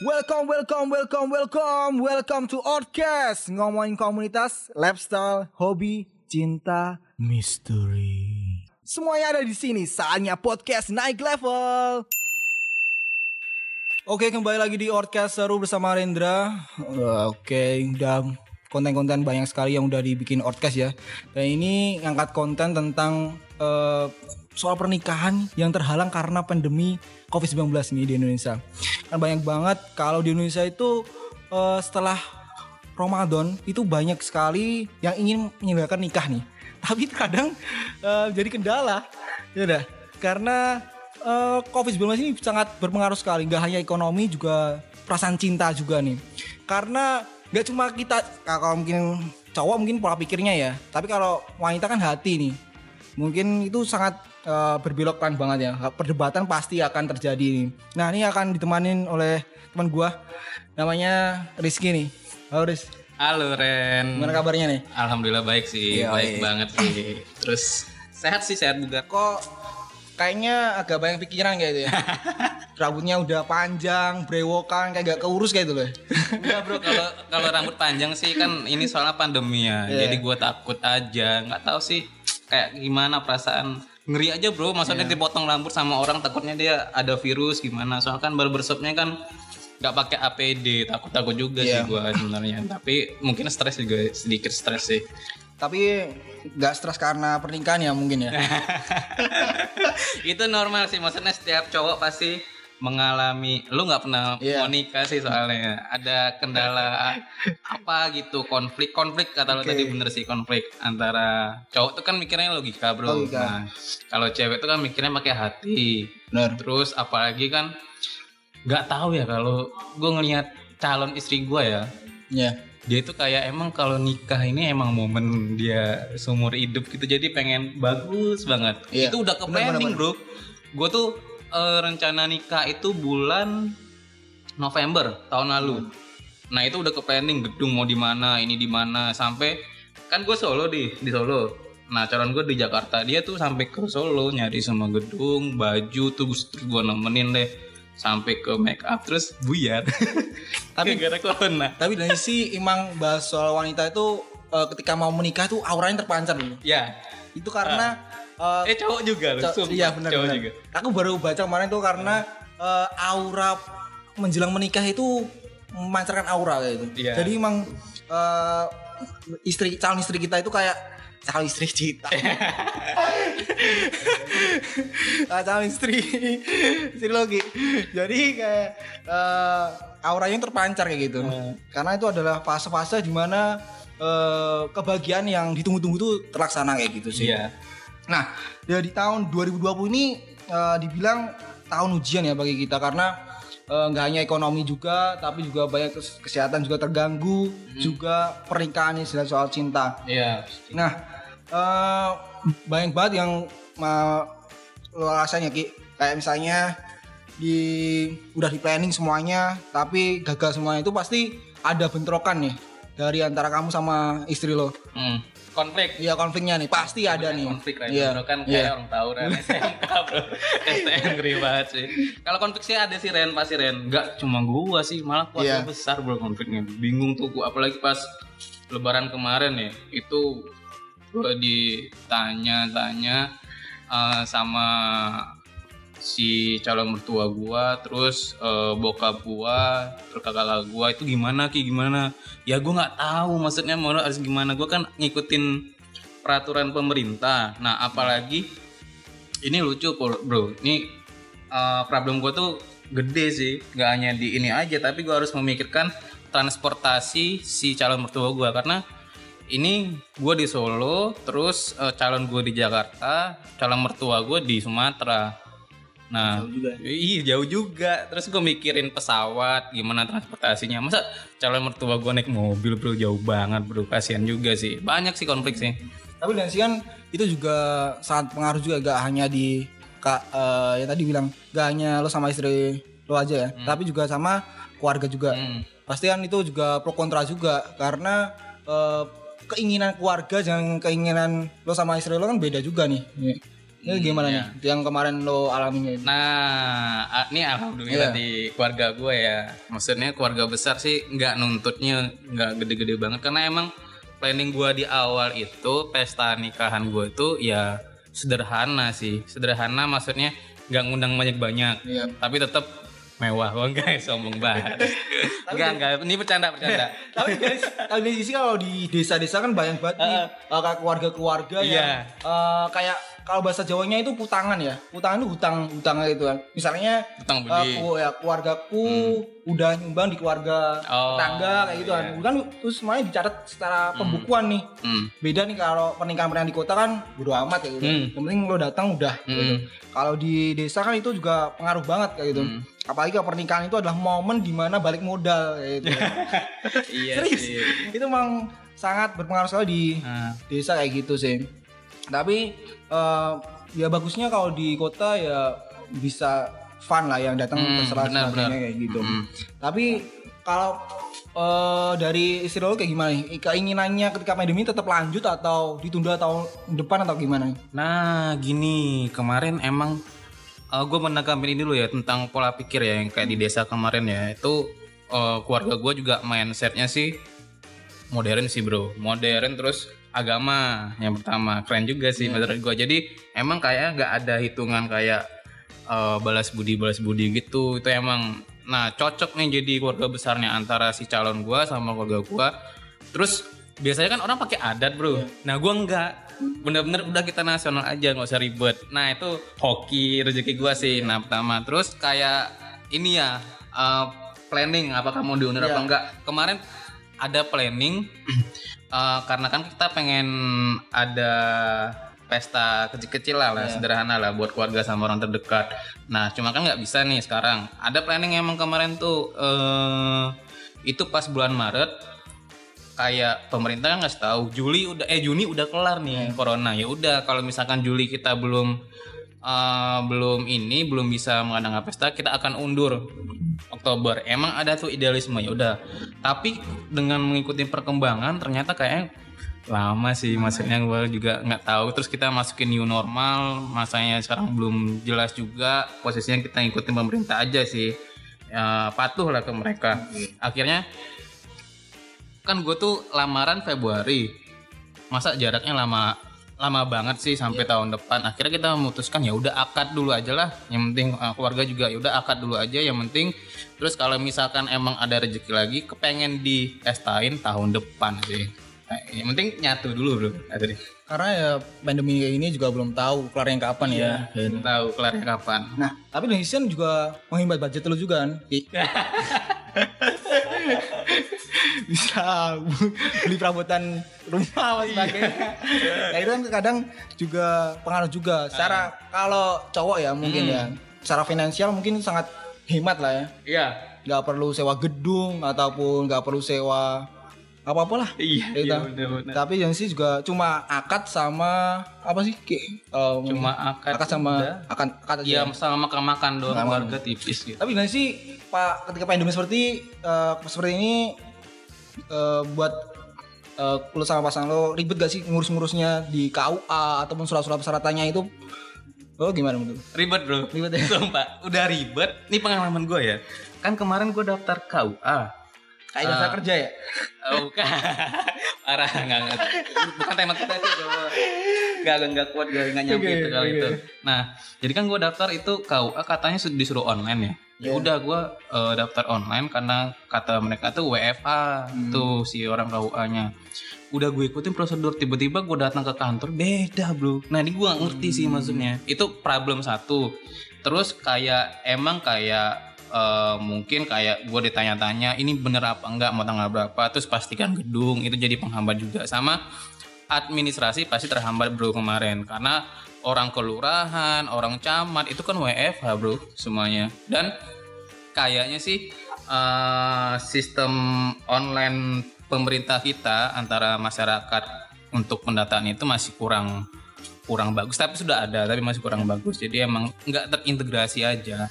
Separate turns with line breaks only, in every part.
Welcome, welcome, welcome, welcome, welcome to Outcast. Ngomongin komunitas, lifestyle, hobi, cinta, misteri Semuanya ada di sini, saatnya podcast naik level. Oke, kembali lagi di Outcast seru bersama Rendra. Oke, udah konten-konten banyak sekali yang udah dibikin Outcast ya Dan ini ngangkat konten tentang eh, soal pernikahan yang terhalang karena pandemi COVID-19 nih di Indonesia. Kan banyak banget kalau di Indonesia itu eh, setelah Ramadan itu banyak sekali yang ingin menyelenggarakan nikah nih. Tapi kadang eh, jadi kendala. Ya udah, karena eh, COVID-19 ini sangat berpengaruh sekali, nggak hanya ekonomi juga perasaan cinta juga nih. Karena nggak cuma kita kalau mungkin cowok mungkin pola pikirnya ya, tapi kalau wanita kan hati nih. Mungkin itu sangat eh, berbelok kan banget ya. Perdebatan pasti akan terjadi nih. Nah ini akan ditemanin oleh teman gua. Namanya Rizky nih. Halo Riz.
Halo Ren.
gimana kabarnya nih?
Alhamdulillah baik sih,
Iya,
baik
iya.
banget sih. Terus sehat sih, sehat juga.
kok kayaknya agak banyak pikiran kayak itu ya rambutnya udah panjang brewokan kayak gak keurus kayak itu loh
Enggak bro, kalau kalau rambut panjang sih kan ini soalnya pandemi ya.
Iya.
Jadi gua takut aja, nggak tahu sih kayak gimana perasaan ngeri aja bro. Maksudnya
Iya.
dipotong rambut sama orang takutnya dia ada virus gimana. Soalnya kan barbershopnya kan nggak pakai APD, takut-takut juga
Iya.
sih gua sebenarnya. Tapi mungkin stres juga sedikit stres sih.
Tapi nggak stres karena pernikahan ya mungkin ya.
Itu normal sih maksudnya setiap cowok pasti mengalami lu nggak pernah
Iya.
mau nikah sih soalnya. Ada kendala apa gitu konflik konflik kata lu
Oke.
tadi bener sih konflik antara cowok tuh kan mikirnya logika bro.
Logika.
nah kalau cewek tuh kan mikirnya pakai hati.
Benar
terus apalagi kan nggak tahu ya kalau gue ngelihat calon istri gue ya.
Ya
dia itu kayak emang kalau nikah ini emang momen dia seumur hidup gitu. Jadi pengen bagus banget.
Iya.
itu udah ke planning bro. Gue tuh eh, rencana nikah itu bulan November tahun lalu. Nah itu udah ke planning gedung mau di mana ini di mana. Sampai kan gue Solo di di Solo. Nah calon gue di Jakarta. Dia tuh sampai ke Solo nyari semua gedung baju tuh gue nemenin deh sampai ke make up terus buyar
Tapi-
gara-gara corona
Tapi dari sih emang bahas soal wanita itu eh, ketika mau menikah tuh auranya terpancar dulu.
Ya.
Itu karena eh,
Eh cowok juga loh.
co- iya benar
Cowok
benar.
juga.
Aku baru baca kemarin tuh karena eh, aura menjelang menikah itu memancarkan aura kayak itu.
Iya.
Jadi emang eh, istri calon istri kita itu kayak calon istri kita. Ah, calon istri istri logi. Jadi kayak eh, auranya terpancar kayak gitu.
Hmm.
Karena itu adalah fase-fase di mana eh, kebahagiaan yang ditunggu-tunggu itu terlaksana kayak gitu sih.
Iya.
Nah, di tahun 2020 ini eh, dibilang tahun ujian ya bagi kita karena nggak hanya ekonomi juga, tapi juga banyak kes- kesehatan juga terganggu, juga pernikahan ini sudah soal cinta.
Iya.
Nah, eh, banyak banget yang eh, lo rasanya ki kayak misalnya di udah di planning semuanya, tapi gagal semuanya itu pasti ada bentrokan nih dari antara kamu sama istri lo.
Hmm. Konflik.
Iya konfliknya nih pasti ada nih.
Konflik lah.
Iya.
Bro. Kan kayak orang tahu Ren SMK bro. STM ngeri banget sih. Kalau konflik sih ada sih Ren pasti Ren. Enggak cuma gua sih, malah keluarga
Iya.
besar bro konfliknya. Bingung tuh gua apalagi pas lebaran kemarin ya. Itu gua ditanya-tanya eh, sama si calon mertua gua terus eh, bokap gua terus kakak gua itu gimana ki? Gimana? Ya gua nggak tahu maksudnya mau harus gimana. Gua kan ngikutin peraturan pemerintah. Nah apalagi ini lucu bro. Ini eh, problem gua tuh gede sih. Nggak hanya di ini aja tapi gua harus memikirkan transportasi si calon mertua gua. Karena ini gue di Solo, terus eh, calon gue di Jakarta, calon mertua gue di Sumatera. Nah,
Jauh juga.
iya jauh juga. Terus gue mikirin pesawat, gimana transportasinya. Masa calon mertua gue naik mobil bro jauh banget bro, kasihan juga sih. Banyak sih konflik sih.
Tapi dan sih kan itu juga sangat pengaruh juga gak hanya di kak eh, ya tadi bilang gak hanya lo sama istri lo aja ya, tapi juga sama keluarga juga.
Hmm.
Pasti kan itu juga pro kontra juga karena eh, keinginan keluarga dengan keinginan lo sama istri lo kan beda juga nih. Ini gimana nih? Yang kemarin lo alaminya ini?
Nah, a- ini
Iya.
alhamdulillah di keluarga gue ya. Maksudnya keluarga besar sih nggak nuntutnya nggak gede-gede banget karena emang planning gue di awal itu pesta nikahan gue itu ya sederhana sih. Sederhana maksudnya nggak ngundang banyak-banyak,
Iya.
tapi tetap mewah. Oh enggak, sombong banget. enggak, enggak. Ini bercanda, bercanda.
Tapi guys, kalau di sisi kalau di desa-desa kan banyak banget nih uh, kayak keluarga-keluarga
Iya.
yang uh, kayak kalau bahasa Jawanya itu putangan ya. Putangan itu hutang hutang gitu kan. Misalnya
Utang
uh,
budi.
ku- ya keluargaku udah nyumbang di keluarga
Oh,
tetangga kayak gitu kan.
iya.
Kan terus semuanya dicatat secara pembukuan nih.
Hmm.
Beda nih kalau pernikahan-pernikahan di kota kan bodo amat kayak gitu.
Hmm.
Yang penting lo datang udah gitu. Kalau di desa kan itu juga pengaruh banget kayak gitu.
Hmm.
Apalagi kalau pernikahan itu adalah momen di mana balik modal gitu.
Iya
Serius.
sih.
itu memang sangat berpengaruh sekali di
Nah,
desa kayak gitu sih. Tapi eh, ya bagusnya kalau di kota ya bisa fun lah yang datang
Hmm,
terserah
benar,
sebagainya
benar.
kayak gitu.
Hmm.
Tapi kalau eh, dari istri lo kayak gimana nih? Keinginannya ketika pandemi tetap lanjut atau ditunda tahun depan atau gimana?
Nah, gini, kemarin emang gue menanggapi ini dulu ya tentang pola pikir ya yang kayak di desa kemarin ya. Itu eh, keluarga gue juga mindsetnya sih modern sih bro, modern terus agama yang pertama keren juga sih menurut gue. Jadi emang kayak nggak ada hitungan kayak eh, balas budi balas budi gitu. Itu emang nah cocok nih jadi keluarga besarnya antara si calon gue sama keluarga gue. Terus biasanya kan orang pakai adat bro. Nah gue enggak. Bener-bener udah kita nasional aja nggak usah ribet. Nah itu hoki rezeki gue sih. Nah pertama terus kayak ini ya eh, planning apakah mau diundur apa enggak. Kemarin ada planning eh, karena kan kita pengen ada pesta kecil-kecil lah, lah sederhana lah buat keluarga sama orang terdekat. Nah cuma kan nggak bisa nih sekarang. Ada planning emang kemarin tuh eh itu pas bulan Maret kayak pemerintah ngasih tahu. Juli udah eh Juni udah kelar nih corona. Ya udah kalau misalkan Juli kita belum eh, belum ini belum bisa mengadakan pesta kita akan undur Oktober. Emang ada tuh idealisme ya udah. Tapi dengan mengikuti perkembangan ternyata kayak lama sih maksudnya gue juga nggak tahu. Terus kita masukin new normal masanya sekarang belum jelas juga. Posisinya kita ngikutin pemerintah aja sih. Ya, patuh lah ke mereka. Akhirnya kan gue tuh lamaran Februari. Masa jaraknya lama lama banget sih sampai tahun depan. Akhirnya kita memutuskan ya udah akad dulu aja lah. Yang penting uh, keluarga juga ya udah akad dulu aja. Yang penting terus kalau misalkan emang ada rezeki lagi kepengen di estain tahun depan sih. Nah, yang penting nyatu dulu bro. Nah, tadi.
Karena ya pandemi kayak ini juga belum tahu kelarnya kapan ya.
belum tahu kelarnya kapan.
Nah, tapi Indonesia juga menghemat budget lu juga kan. Bisa beli perabotan rumah dan sebagainya. Nah, itu kan kadang juga pengaruh juga. Secara kalau cowok ya mungkin ya, secara finansial mungkin sangat hemat lah ya.
iya
Nggak perlu sewa gedung ataupun nggak perlu sewa apa-apa lah.
iya
Ya
iya
udah.
bener-bener.
Tapi yang sih juga cuma akad sama apa sih? Ki? Um,
cuma akad
akad sama
udah.
akad akad aja.
Iya sama makan-makan doang
Makan.
keluarga tipis gitu
Tapi gimana sih Pak ketika pandemi seperti eh, seperti ini eh, buat eh, lu sama pasangan lo ribet gak sih ngurus-ngurusnya di KUA ataupun surat-surat persyaratannya itu? Oh gimana menurut?
Ribet bro
Ribet ya?
Sumpah Udah ribet Ini pengalaman gue ya Kan kemarin gue daftar KUA
Kayak daftar
Ah.
kerja ya?
Oh, bukan Parah nggak nggak. Bukan tema kita sih coba Gak, gak, gak kuat Gak, gak nyampe
Oke,
itu kali
oke.
itu Nah Jadi kan gue daftar itu KUA Katanya su- disuruh online ya Ya
Iya.
udah gue eh, daftar online karena kata mereka tuh WFA
Hmm.
tuh si orang KUA-nya. Udah gue ikutin prosedur tiba-tiba gue datang ke kantor beda bro. Nah ini gue gak ngerti sih
Hmm.
maksudnya. Itu problem satu. Terus kayak emang kayak eh, mungkin kayak gue ditanya-tanya ini bener apa enggak mau tanggal berapa terus pastikan gedung itu jadi penghambat juga sama administrasi pasti terhambat bro kemarin. Karena orang kelurahan orang camat itu kan WFH bro semuanya. Dan kayaknya sih eh, sistem online pemerintah kita antara masyarakat untuk pendataan itu masih kurang kurang bagus. Tapi sudah ada tapi masih kurang bagus. Jadi emang nggak terintegrasi aja.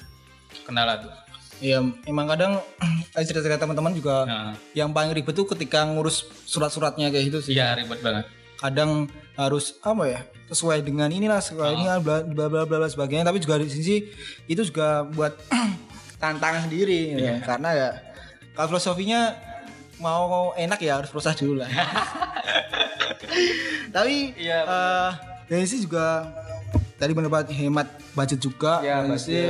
Kendala tuh
Iya, emang kadang cerita-cerita teman-teman juga
nah.
yang paling ribet tuh ketika ngurus surat-suratnya kayak gitu sih.
iya ribet banget
kadang harus apa ya sesuai dengan inilah sesuai ini bla bla bla bla bla sebagainya. Tapi juga di sisi itu juga buat tantangan sendiri ya. karena ya kalau filosofinya mau enak ya harus proses dulu lah. Tapi
Iya,
eh, dari sisi juga tadi mendapat hemat budget juga
Iya,
dari sisi.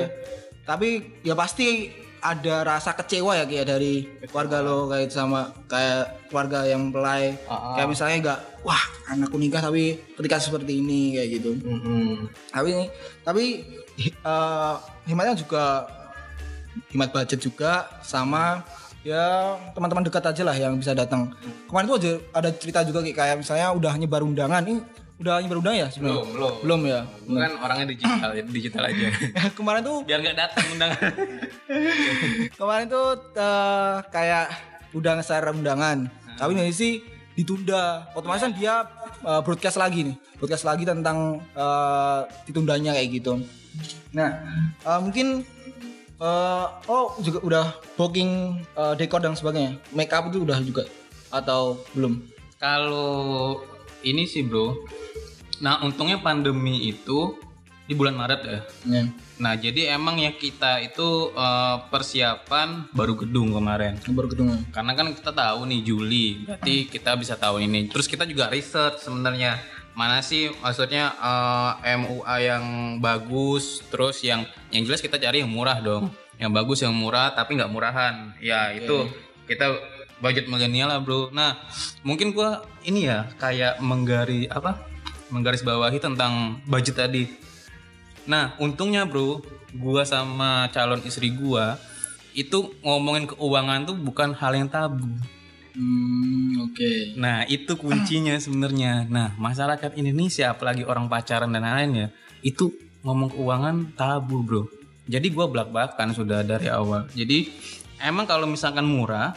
tapi ya pasti ada rasa kecewa ya kayak dari keluarga lo kayak sama kayak keluarga yang pelai
Ah, ah.
kayak misalnya nggak wah anakku nikah tapi ketika seperti ini kayak gitu. Tapi tapi eh, hematnya juga hemat budget juga sama ya teman-teman dekat aja lah yang bisa datang. Kemarin tuh aja ada cerita juga kayak kayak misalnya udah nyebar undangan ini udah nyebar undangan ya sebenarnya?
Belum belum.
Belum ya?
Gua kan orangnya digital digital aja.
Kemarin tuh
biar nggak datang undangan
kemarin tuh eh, kayak udah nge-share undangan tapi nih sih ditunda. Otomatis kan dia eh, broadcast lagi nih. Broadcast lagi tentang eh, ditundanya kayak gitu. Nah eh, mungkin eh, oh juga udah booking eh, dekor dan sebagainya. Make up itu udah juga atau belum?
Kalau ini sih bro nah untungnya pandemi itu di bulan Maret ya.
Ya.
nah jadi emang ya kita itu eh, persiapan baru gedung kemarin.
Baru ketemu
karena kan kita tahu nih Juli berarti kita bisa tahu ini. Terus kita juga research sebenarnya. Mana sih maksudnya eh, MUA yang bagus terus yang yang jelas kita cari yang murah dong. Yang bagus yang murah tapi nggak murahan. Ya itu kita budget milenial lah bro. Nah mungkin gua ini ya kayak menggari apa menggaris bawahi tentang budget tadi Nah, untungnya bro, gua sama calon istri gua itu ngomongin keuangan tuh bukan hal yang tabu.
hmm, oke
Nah, itu kuncinya sebenarnya. Nah, masyarakat Indonesia apalagi orang pacaran dan lain-lain ya, itu ngomong keuangan tabu, Bro. Jadi gua belak-belakan sudah dari awal. Jadi emang kalau misalkan murah,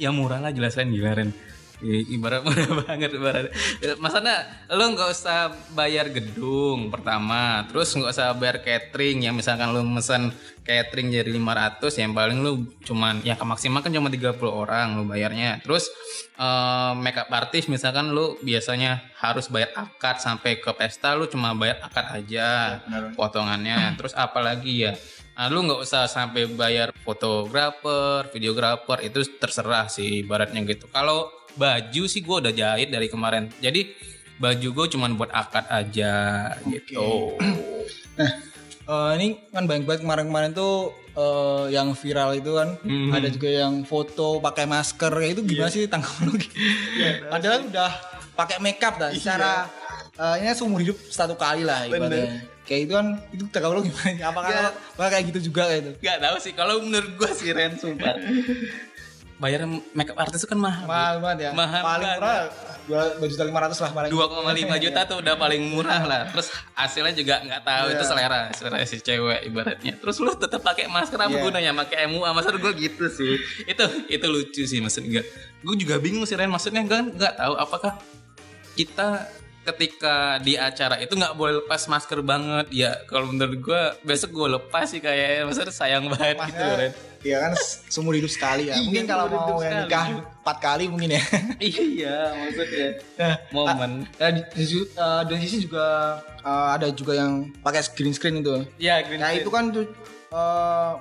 ya murah lah jelasin gila Ren. Ibarat murah banget ibarat. Maksudnya lo nggak usah bayar gedung pertama, terus nggak usah bayar catering yang misalkan lo mesen catering jadi 500 yang paling lo cuman ya maksimal kan cuma 30 orang lo bayarnya. Terus eh, makeup artist misalkan lo biasanya harus bayar akad sampai ke pesta lo cuma bayar akad aja potongannya. Terus apalagi ya Nah, lu nggak usah sampai bayar fotografer, videografer itu terserah sih ibaratnya gitu. Kalau baju sih gue udah jahit dari kemarin. Jadi baju gue cuman buat akad aja gitu.
Eh, ini kan banyak banget kemarin-kemarin tuh eh, yang viral itu kan
Mhm.
ada juga yang foto pakai masker kayak itu gimana sih tanggapan lu? Padahal udah pakai makeup dah secara eh, ini seumur hidup satu kali lah ibaratnya. Kayak itu kan itu tanggapan lu gimana? Apakah apakah kayak gitu juga kayak itu?
Gak tahu sih kalau menurut gue sih Ren sumpah. Bayar makeup artis itu kan mahal.
Mahal banget ya.
Mahal
paling
banget.
murah dua dua juta lima ratus lah paling.
2,5 juta tuh udah paling murah lah. Terus hasilnya juga nggak tahu
Iya.
itu selera selera si cewek ibaratnya. Terus lu tetap pakai masker apa
Iya.
gunanya? Pakai MUA maksud gue gitu sih. itu itu lucu sih maksudnya. Gue juga bingung sih Ren maksudnya kan nggak tahu apakah kita ketika di acara itu nggak boleh lepas masker banget ya kalau menurut gue besok gue lepas sih kayak maksudnya sayang banget gitu Ren
Iya kan seumur hidup sekali ya.
Iya,
mungkin kalau mau yang nikah empat kali mungkin ya.
iya maksudnya
Nah,
momen
Ya, di, di, situ- eh, dan di sisi juga eh, ada juga yang pakai green screen itu.
ya green
Nah itu kan tuh eh,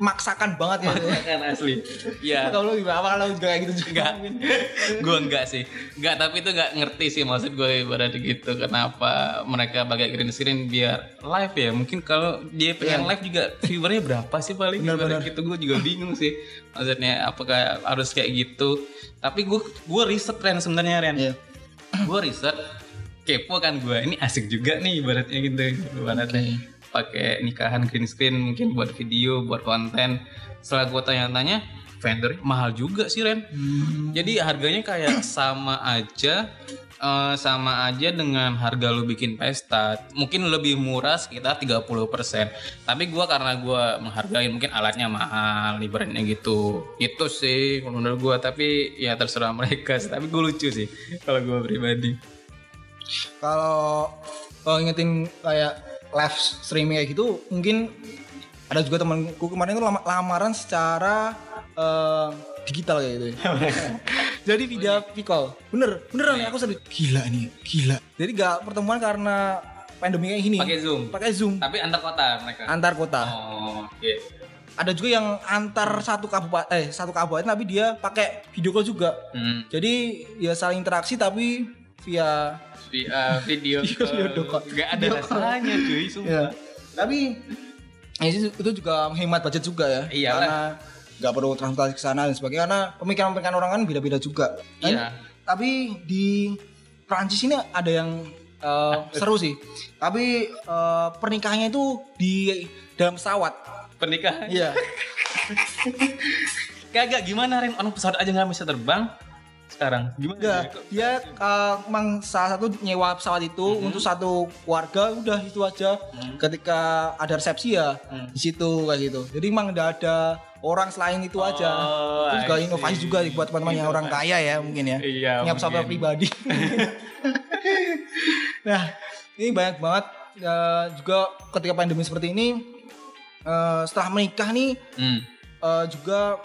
maksakan banget ya.
kan asli ya
Kalau lu gimana? Apa kalau juga kayak gitu juga?
Enggak, gue enggak sih. Enggak, tapi itu enggak ngerti sih maksud gue ibarat gitu. Kenapa mereka pakai green screen biar live ya? Mungkin kalau dia pengen live juga viewernya berapa sih paling?
Benar,
Ibarat
benar.
gitu gue juga bingung sih. Maksudnya apakah harus kayak gitu? Tapi gue gue riset Ren sebenarnya Ren.
Iya.
Gue riset kepo kan gue. Ini asik juga nih ibaratnya gitu. Ibaratnya pakai nikahan green screen mungkin buat video, buat konten. Setelah gue tanya-tanya, vendor mahal juga sih Ren.
Hmm.
Jadi harganya kayak sama aja eh, sama aja dengan harga lu bikin pesta. Mungkin lebih murah sekitar 30%. Tapi gua karena gua menghargai mungkin alatnya mahal ibaratnya gitu. Itu sih menurut gua tapi ya terserah mereka sih. Tapi gue lucu sih kalau gua pribadi.
Kalau kalau ingetin kayak live streaming kayak gitu, mungkin ada juga temanku kemarin itu lama- lamaran secara eh, digital kayak gitu. Jadi video call. Bener, beneran nih aku sedih. Gila nih, gila. Jadi gak pertemuan karena pandemi kayak gini.
Pakai Zoom.
Pakai Zoom
Tapi antar kota mereka.
antar kota.
Oh, oke.
Ada juga yang antar satu kabupaten eh satu kabupaten tapi dia pakai video call juga.
Hmm.
Jadi ya saling interaksi tapi via
Via video
Video call.
Gak ada
Video
rasanya cuy, sumpah.
ya. Tapi ya sih, itu juga menghemat budget juga ya.
Iyalah.
Karena nggak perlu transportasi ke sana dan sebagainya karena pemikiran-pemikiran orang kan beda-beda juga. Dan-
Iya.
Tapi di Prancis ini ada yang eh, seru sih. Tapi eh, pernikahannya itu di dalam pesawat.
Pernikahan.
Iya.
Kagak gimana Ren? Orang pesawat aja nggak bisa terbang. Sekarang gimana?
Enggak,
ya?
Eh, emang salah satu nyewa pesawat itu
Mm-hmm.
untuk satu keluarga udah itu aja. Ketika ada resepsi ya
Mm.
di situ kayak gitu. Jadi emang udah ada orang selain itu aja.
Oh,
itu juga inovasi juga buat teman-teman yang orang kaya ya mungkin ya.
Iya,
Punya pesawat
mungkin.
pribadi. nah, ini banyak banget eh, juga ketika pandemi seperti ini eh, setelah menikah nih
Hmm.
eh, juga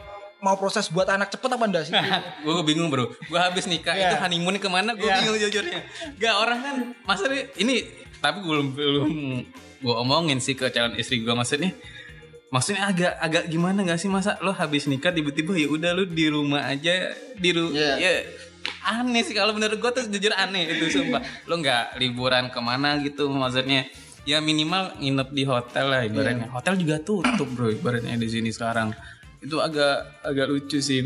mau proses buat anak cepet apa enggak sih?
gue bingung bro. Gue habis nikah
Iya.
itu honeymoon ke mana? Gue
Iya.
bingung jujurnya. Gak orang kan maksudnya ini tapi gue belum belum gue omongin sih ke calon istri gue maksudnya. Maksudnya agak agak gimana gak sih masa lo habis nikah tiba-tiba ya udah lo di rumah aja di rumah
Iya.
ya aneh sih kalau menurut gue tuh jujur aneh itu sumpah. Lo nggak liburan ke mana gitu maksudnya. Ya minimal nginep di hotel lah ibaratnya. Hotel juga tutup bro ibaratnya di sini sekarang itu agak agak lucu sih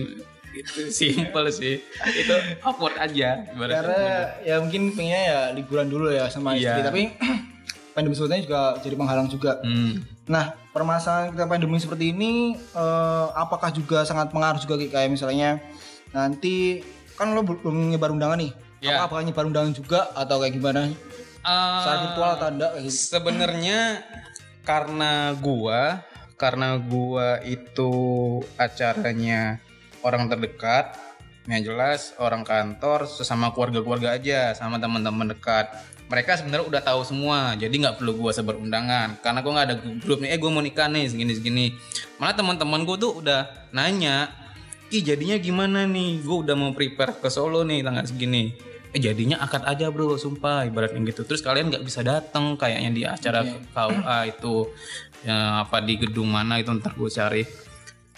itu simple sih itu awkward aja
Karena ya mungkin pengennya ya liburan dulu ya sama istri,
Iya.
tapi pandemi sebetulnya juga jadi penghalang juga.
hmm.
Nah, permasalahan kita pandemi seperti ini eh, apakah juga sangat pengaruh juga kayak misalnya nanti kan lo belum nyebar undangan nih.
Iya.
Apakah nyebar undangan juga atau kayak gimana? Secara
Eh,
virtual atau enggak gitu?
sebenarnya karena gua karena gua itu acaranya orang terdekat yang jelas orang kantor sesama keluarga-keluarga aja sama teman-teman dekat. Mereka sebenarnya udah tahu semua jadi nggak perlu gua sebar undangan karena gua nggak ada grup nih eh gua mau nikah nih segini segini. Malah teman-teman gua tuh udah nanya Ki jadinya gimana nih? Gue udah mau prepare ke Solo nih tanggal segini. Eh jadinya akad aja bro sumpah ibaratnya gitu. Terus kalian nggak bisa datang kayaknya di acara KUA itu ya, apa di gedung mana itu ntar gue cari.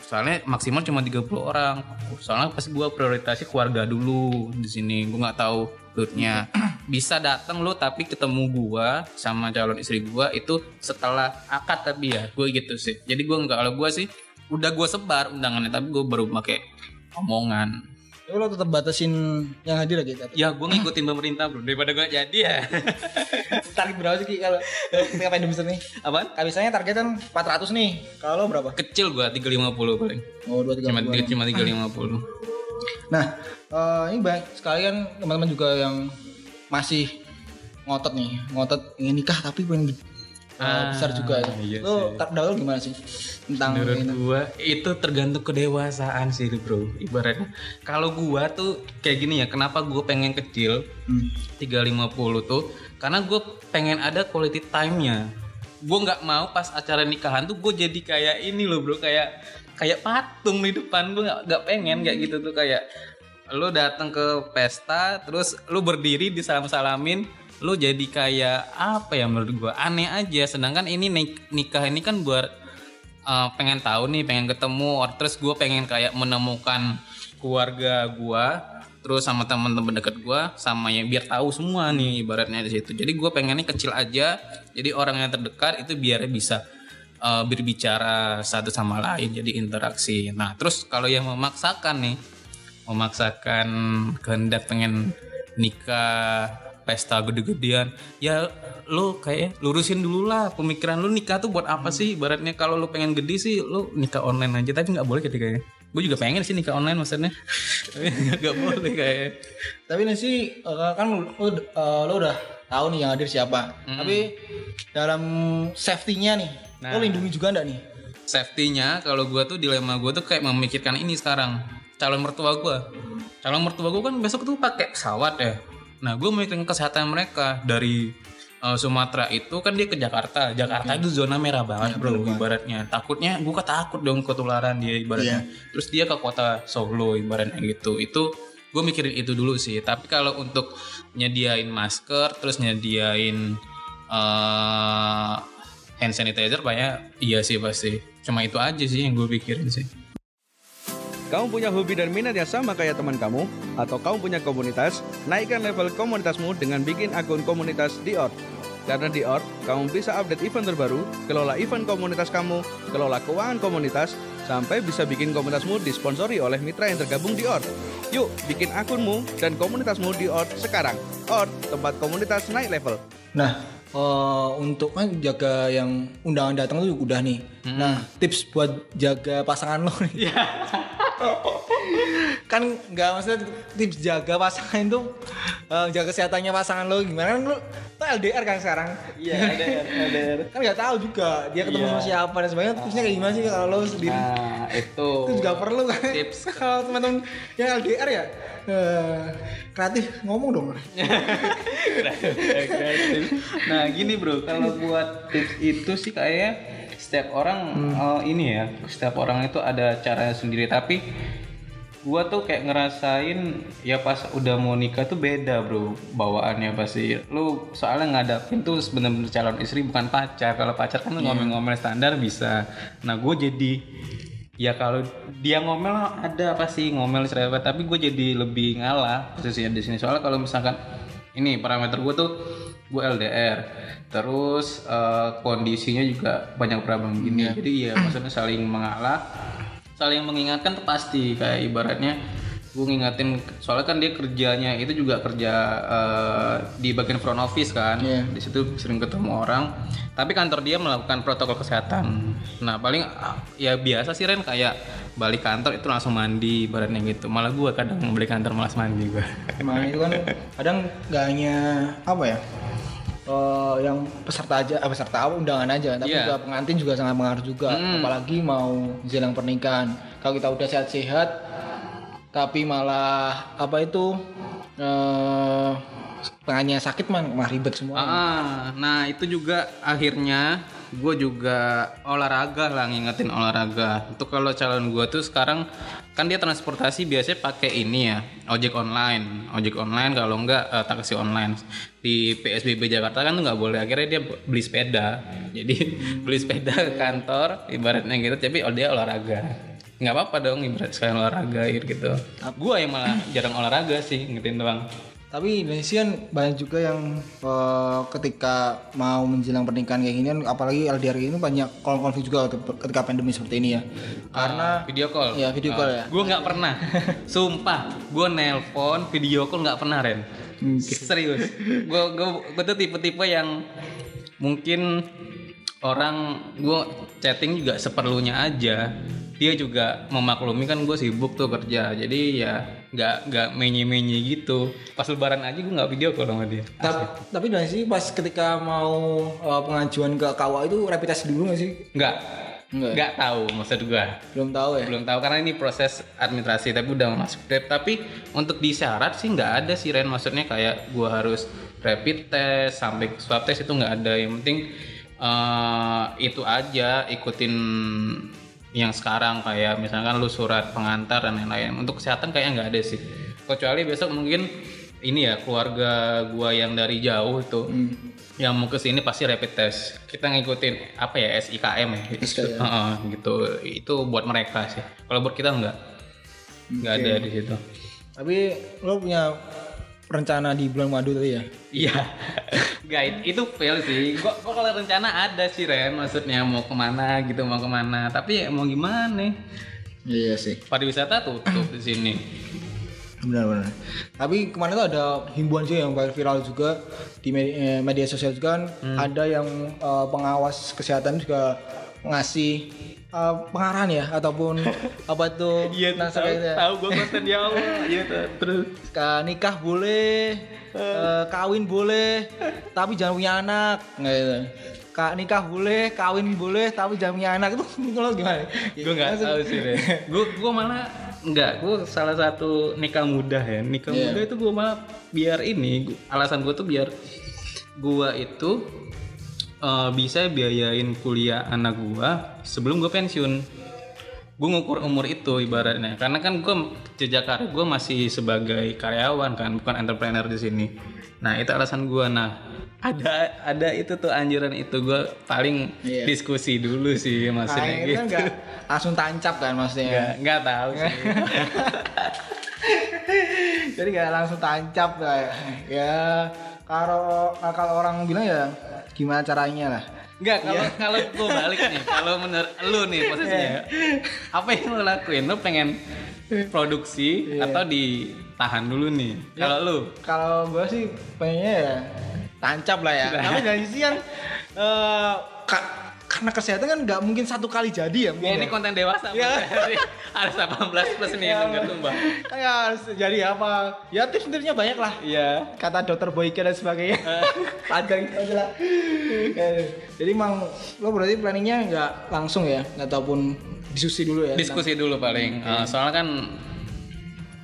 Soalnya maksimal cuma 30 orang. Soalnya pas gue prioritasi keluarga dulu di sini. Gue nggak tahu lootnya. Bisa datang lo tapi ketemu gua sama calon istri gua itu setelah akad tapi ya gue gitu sih. Jadi gue nggak kalau gue sih udah gue sebar undangannya tapi gue baru pakai omongan
lo tetap batasin yang hadir aja. Tapi.
ya gue ngikutin pemerintah bro daripada gue jadi ya
Target berapa sih Ki, kalau ketika pandemi seperti ini?
apaan
Kalau misalnya target kan 400 nih. Kalau lo berapa?
kecil gue 350 paling
Oh, 2
cuma
3
cuma 350
Nah, eh, ini banyak sekalian teman-teman juga yang masih ngotot nih, ngotot ingin nikah tapi pengen
Ah,
besar juga ya.
iya
Lo lo gimana sih tentang
Menurut
ini?
gua itu tergantung kedewasaan sih bro. Ibaratnya kalau gua tuh kayak gini ya kenapa gua pengen kecil
Hmm.
350 tuh? Karena gue pengen ada quality time-nya. Gue nggak mau pas acara nikahan tuh gue jadi kayak ini loh bro. Kayak kayak patung di depan gue nggak nggak pengen kayak gitu tuh. Kayak lo datang ke pesta terus lo berdiri disalam salamin lo jadi kayak apa ya menurut gue aneh aja. Sedangkan ini nik- nikah ini kan buat uh, pengen tahu nih pengen ketemu terus gue pengen kayak menemukan keluarga gue terus sama teman-teman deket gue sama yang biar tahu semua nih ibaratnya di situ. Jadi gue pengennya kecil aja. Jadi orang yang terdekat itu biar bisa uh, berbicara satu sama lain jadi interaksi. Nah terus kalau yang memaksakan nih memaksakan kehendak pengen nikah pesta gede-gedean. Ya lo kayak lurusin dulu lah pemikiran lu nikah tuh buat apa sih? Ibaratnya kalau lu pengen gede sih lu nikah online aja. Tapi nggak boleh ketika kayaknya gue juga pengen sih nikah online maksudnya. Tapi nggak boleh kayak.
Tapi nih sih eh, kan lo, lo, eh, lo udah tahu nih yang hadir siapa. Tapi dalam safety-nya nih, lo
Nah.
lindungi juga enggak nih?
safety-nya kalau gue tuh dilema gue tuh kayak memikirkan ini sekarang. Calon mertua gue calon mertua gue kan besok tuh pakai pesawat ya nah gue mikirin kesehatan mereka. Dari eh, Sumatera itu kan dia ke Jakarta. Jakarta itu zona merah banget bro ibaratnya. Takutnya gue takut dong ketularan dia ibaratnya. Terus dia ke kota Solo ibaratnya gitu. Itu gue mikirin itu dulu sih. Tapi kalau untuk nyediain masker terus nyediain eh, hand sanitizer banyak iya sih pasti. Cuma itu aja sih yang gue pikirin sih
Kamu punya hobi dan minat yang sama kayak teman kamu? Atau kamu punya komunitas? Naikkan level komunitasmu dengan bikin akun komunitas di Ort. Karena di Ort, kamu bisa update event terbaru, kelola event komunitas kamu, kelola keuangan komunitas, sampai bisa bikin komunitasmu disponsori oleh mitra yang tergabung di Ort. Yuk, bikin akunmu dan komunitasmu di Ort sekarang. Ort, tempat komunitas naik level.
Nah, eh, untuk kan jaga yang undangan datang tuh udah nih. Nah, tips buat jaga pasangan lo nih. kan nggak maksudnya tips jaga pasangan itu eh, jaga kesehatannya pasangan lo gimana kan lo lo LDR kan sekarang
Iya, LDR, LDR.
kan nggak tahu juga dia ketemu
Iya.
sama siapa dan sebagainya tipsnya kayak gimana sih kalau lo sendiri
Nah, itu.
itu juga perlu kan
Tips.
kalau teman-teman yang LDR ya eh, kreatif ngomong dong
Nah, gini bro, kalau buat tips itu sih kayaknya setiap orang eh, ini ya, setiap orang itu ada caranya sendiri. Tapi gua tuh kayak ngerasain ya pas udah mau nikah tuh beda bro bawaannya pasti. Lu soalnya ngadapin tuh bener-bener calon istri bukan pacar. Kalau pacar kan lu ngomel-ngomel standar bisa. Nah gue jadi ya kalau dia ngomel ada pasti ngomel cerewet tapi gue jadi lebih ngalah posisinya di sini. Soalnya kalau misalkan ini parameter gue tuh gue LDR terus eh, kondisinya juga banyak problem gini. Jadi ya maksudnya saling mengalah saling mengingatkan tuh pasti. Kayak ibaratnya gue ngingatin soalnya kan dia kerjanya itu juga kerja eh, di bagian front office kan.
Iya.
di situ sering ketemu orang. Tapi kantor dia melakukan protokol kesehatan. Nah paling ya biasa sih Ren kayak balik kantor itu langsung mandi ibaratnya gitu. Malah gue kadang balik kantor malas mandi gue
Emang itu kan kadang nggak hanya apa ya eh, yang peserta aja, eh, peserta apa undangan aja, tapi
Iya.
juga pengantin juga sangat mengaruh juga, apalagi mau jelang pernikahan. Kalau kita udah sehat-sehat, tapi malah apa itu eh pengantinnya sakit man, mah ribet semua.
Ah, nah itu juga akhirnya gue juga olahraga lah ngingetin olahraga. Untuk kalau calon gue tuh sekarang kan dia transportasi biasanya pakai ini ya ojek online, ojek online kalau enggak eh, taksi online. Di PSBB Jakarta kan tuh nggak boleh. Akhirnya dia beli sepeda. Jadi beli sepeda ke kantor ibaratnya gitu. Tapi oh, dia olahraga. nggak apa-apa dong ibarat sekalian olahraga gitu. Gue yang malah jarang olahraga sih ngingetin doang.
Tapi Indonesia kan banyak juga yang eh, ketika mau menjelang pernikahan kayak gini, kan, apalagi LDR ini banyak konflik juga ketika pandemi seperti ini ya. Karena
video call.
ya video call ya.
Gue nggak pernah. Sumpah, gue nelpon video call nggak pernah Ren. Serius. Gue gue tuh tipe-tipe yang mungkin orang gue chatting juga seperlunya aja. Dia juga memaklumi kan gue sibuk tuh kerja. Jadi ya nggak nggak menye-menye gitu. Pas lebaran aja gue nggak video call sama dia.
Tapi, tapi dan sih pas ketika mau eh, pengajuan ke KUA itu rapid test dulu nggak sih?
Nggak.
Enggak.
Nggak tahu maksud gue.
Belum tahu ya.
belum tahu karena ini proses administrasi tapi udah masuk dep tapi untuk di syarat sih nggak ada sih Ren maksudnya kayak gua harus rapid test sampai swab test itu nggak ada yang penting eh, itu aja ikutin yang sekarang kayak misalkan lu surat pengantar dan lain-lain. Untuk kesehatan kayaknya nggak ada sih. Kecuali besok mungkin ini ya keluarga gua yang dari jauh tuh yang mau ke sini pasti rapid test. Kita ngikutin apa ya SIKM ya?
SIKM.
Heeh, gitu. Itu buat mereka sih. Kalau buat kita enggak nggak ada di situ.
Tapi lo punya rencana di bulan madu tadi ya?
iya. Guys itu fail sih. Gua, gua kalau rencana ada sih Ren. Maksudnya mau ke mana gitu mau ke mana. Tapi ya mau gimana?
Iya sih.
pariwisata tutup di sini.
Benar-benar. Tapi kemarin tuh ada himbauan juga yang viral juga di media, eh, media sosial juga kan. Ada yang eh, pengawas kesehatan juga ngasih eh, pengarahan ya ataupun apa itu nah, sebagainya.
tahu gua konten di awal iya tuh. terus
Ka- nikah boleh, eh, kawin boleh, tapi jangan punya anak. Nggak gitu. Kak nikah boleh, kawin boleh, tapi jangan punya anak itu kalau gimana?
gue nggak tahu sih Ren gue gue malah nggak gue salah satu nikah muda ya nikah
Iya.
muda itu gue malah biar ini gua- alasan gue tuh biar gue itu eh, bisa biayain kuliah anak gue sebelum gue pensiun. Gue ngukur umur itu ibaratnya. Karena kan gue jejak karir gue masih sebagai karyawan kan bukan entrepreneur di sini. Nah itu alasan gue nah ada ada itu tuh anjuran itu. Gue paling
Iya.
diskusi dulu sih
Nah,
maksudnya
kan
gitu.
nggak langsung tancap kan maksudnya.
nggak nggak tahu sih.
Jadi nggak langsung tancap lah. Ya. Kalau kalau orang bilang ya gimana caranya lah.
Nggak, kalau
Iya.
kalau gue balik nih, kalau menurut lu nih posisinya,
Iya.
apa yang lu lakuin? Lu pengen produksi
Iya.
atau ditahan dulu nih? Kalau lu,
Kalau gue sih pengennya ya tancap lah ya. Tapi dari sisi kan eh, ka- karena kesehatan kan nggak mungkin satu kali jadi ya.
ya ini
ya.
konten dewasa. Jadi harus 18 plus nih,
Ya,
denger tuh mbak.
Kayak harus jadi apa? Ya tips-tipsnya banyak lah.
Iya.
Kata dokter Boyke dan sebagainya. Panjang gitu aja lah. Eh, Jadi emang lo berarti planningnya nggak langsung ya, ataupun diskusi dulu ya.
Diskusi dulu paling, Eh, soalnya kan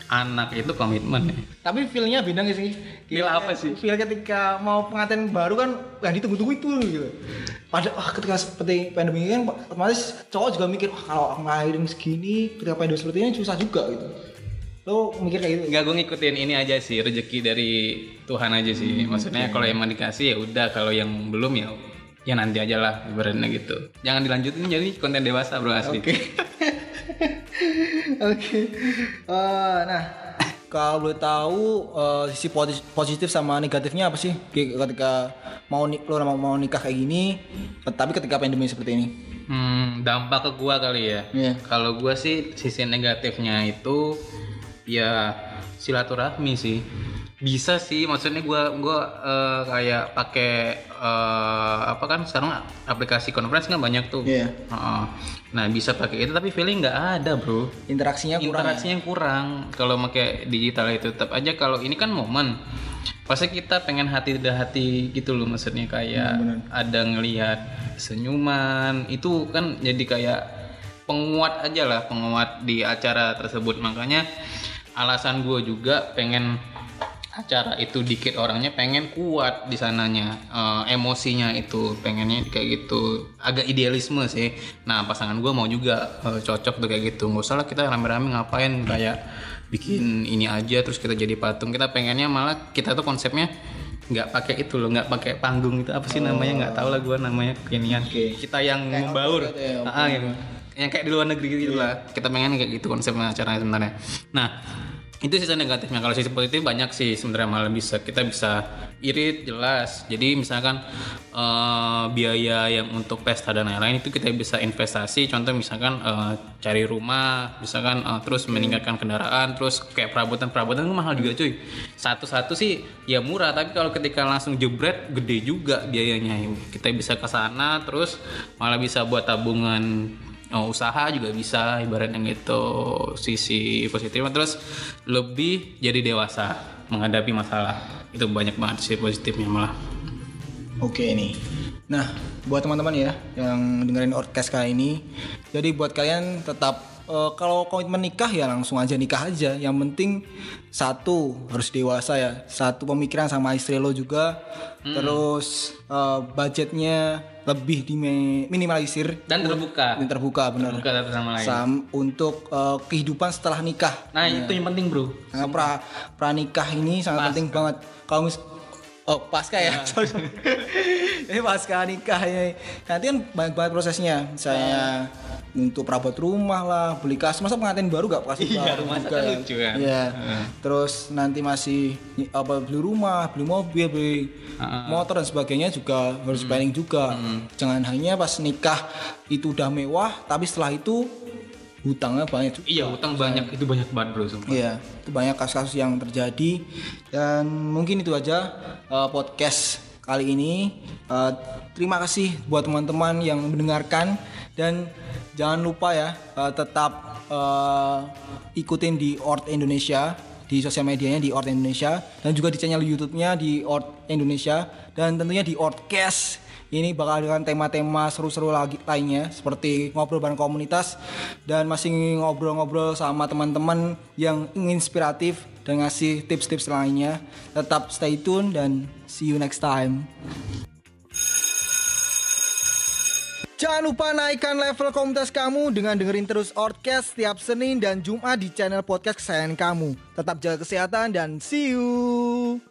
anak itu komitmen ya.
Tapi feel-nya beda nggak sih?
Feel apa sih?
Feel ketika mau pengantin baru kan yang ditunggu-tunggu itu gitu. Pada wah ketika seperti pandemi ini kan otomatis cowok juga mikir wah kalau ngelahirin segini ketika pandemi seperti ini susah juga gitu. Lo mikir kayak gitu?
Enggak gue ngikutin ini aja sih rezeki dari Tuhan aja sih.
Hmm,
Maksudnya kalau emang dikasih ya udah, kalau yang belum ya ya nanti aja lah ibaratnya gitu. Jangan dilanjutin jadi konten dewasa bro asli.
Oke. Oke. Eh, nah, kalau boleh tahu eh, sisi posi- positif sama negatifnya apa sih ketika mau lo mau, mau nikah kayak gini, tapi ketika pandemi seperti ini?
Hmm, dampak ke gua kali ya.
Iya.
Kalau gua sih sisi negatifnya itu ya silaturahmi sih. Bisa sih, maksudnya gua gua eh, kayak pakai eh, apa kan sekarang aplikasi conference kan banyak tuh.
Iya.
Heeh. Nah bisa pakai itu tapi feeling nggak ada bro.
Interaksinya kurang. ya?
Interaksinya kurang kalau pakai digital itu tetap aja kalau ini kan momen pasti kita pengen hati udah hati gitu loh maksudnya kayak ada ngelihat senyuman itu kan jadi kayak penguat aja lah penguat di acara tersebut makanya alasan gue juga pengen acara itu dikit orangnya pengen kuat di sananya. Eh, emosinya itu pengennya kayak gitu. Agak idealisme sih. Nah pasangan gue mau juga eh, cocok tuh kayak gitu. Nggak usah lah kita rame-rame ngapain kayak bikin ini aja terus kita jadi patung. Kita pengennya malah kita tuh konsepnya nggak pakai itu loh nggak pakai panggung itu. Apa sih namanya? Nggak tahu lah gue namanya kekinian. Kita yang membaur
outdoor gitu ya,
Ah, gitu. yang kayak di luar negeri gitu lah. Kita pengen kayak gitu konsepnya acaranya sebenarnya. Nah itu sisi negatifnya. Kalau sisi positif banyak sih sebenarnya malah bisa. Kita bisa irit jelas. Jadi misalkan eh, biaya yang untuk pesta dan lain-lain itu kita bisa investasi. Contoh misalkan eh, cari rumah misalkan eh, terus meningkatkan kendaraan terus kayak perabotan perabotan itu mahal juga cuy. Satu-satu sih ya murah. Tapi kalau ketika langsung jebret gede juga biayanya. Kita bisa ke sana terus malah bisa buat tabungan Oh, usaha juga bisa ibaratnya gitu sisi positifnya terus lebih jadi dewasa menghadapi masalah. Itu banyak banget sisi positifnya malah.
Oke nih. Nah, buat teman-teman ya yang dengerin podcast kali ini, jadi buat kalian tetap eh, kalau komitmen nikah ya langsung aja nikah aja. Yang penting satu harus dewasa ya, satu pemikiran sama istri lo juga, terus eh, budgetnya lebih diminimalisir
dan terbuka
dan terbuka benar.
terbuka satu sama lain
Sam untuk eh, kehidupan setelah nikah.
nah itu yang penting bro
Nah, pra pranikah ini sangat penting banget. Kalau mis Oh, pasca ya. Sorry, sorry. Ini pasca nikah ini. Nanti kan banyak banget prosesnya. Saya untuk perabot rumah lah, beli kas, masa pengantin baru gak kasih
Iya,
baru
masa
juga
kan lucu kan?
Iya. Terus nanti masih apa beli rumah, beli mobil, beli motor dan sebagainya juga harus planning juga. Jangan hanya pas nikah itu udah mewah, tapi setelah itu hutangnya banyak juga.
iya utang banyak. Itu banyak banget bro sumpah.
Iya, itu banyak kasus-kasus yang terjadi. Dan mungkin itu aja uh, podcast kali ini. Uh, terima kasih buat teman-teman yang mendengarkan. Dan jangan lupa ya uh, tetap uh, ikutin di Ort Indonesia di sosial medianya di Ort Indonesia. Dan juga di channel YouTube-nya di Ort Indonesia. Dan tentunya di Ortcast ini bakal dengan tema-tema seru-seru lagi lainnya seperti ngobrol bareng komunitas dan masih ngobrol-ngobrol sama teman-teman yang inspiratif dan ngasih tips-tips lainnya. Tetap stay tune dan see you next time. Jangan lupa naikkan level komunitas kamu dengan dengerin terus Orcast setiap Senin dan Jumat di channel podcast kesayangan kamu. Tetap jaga kesehatan dan see you.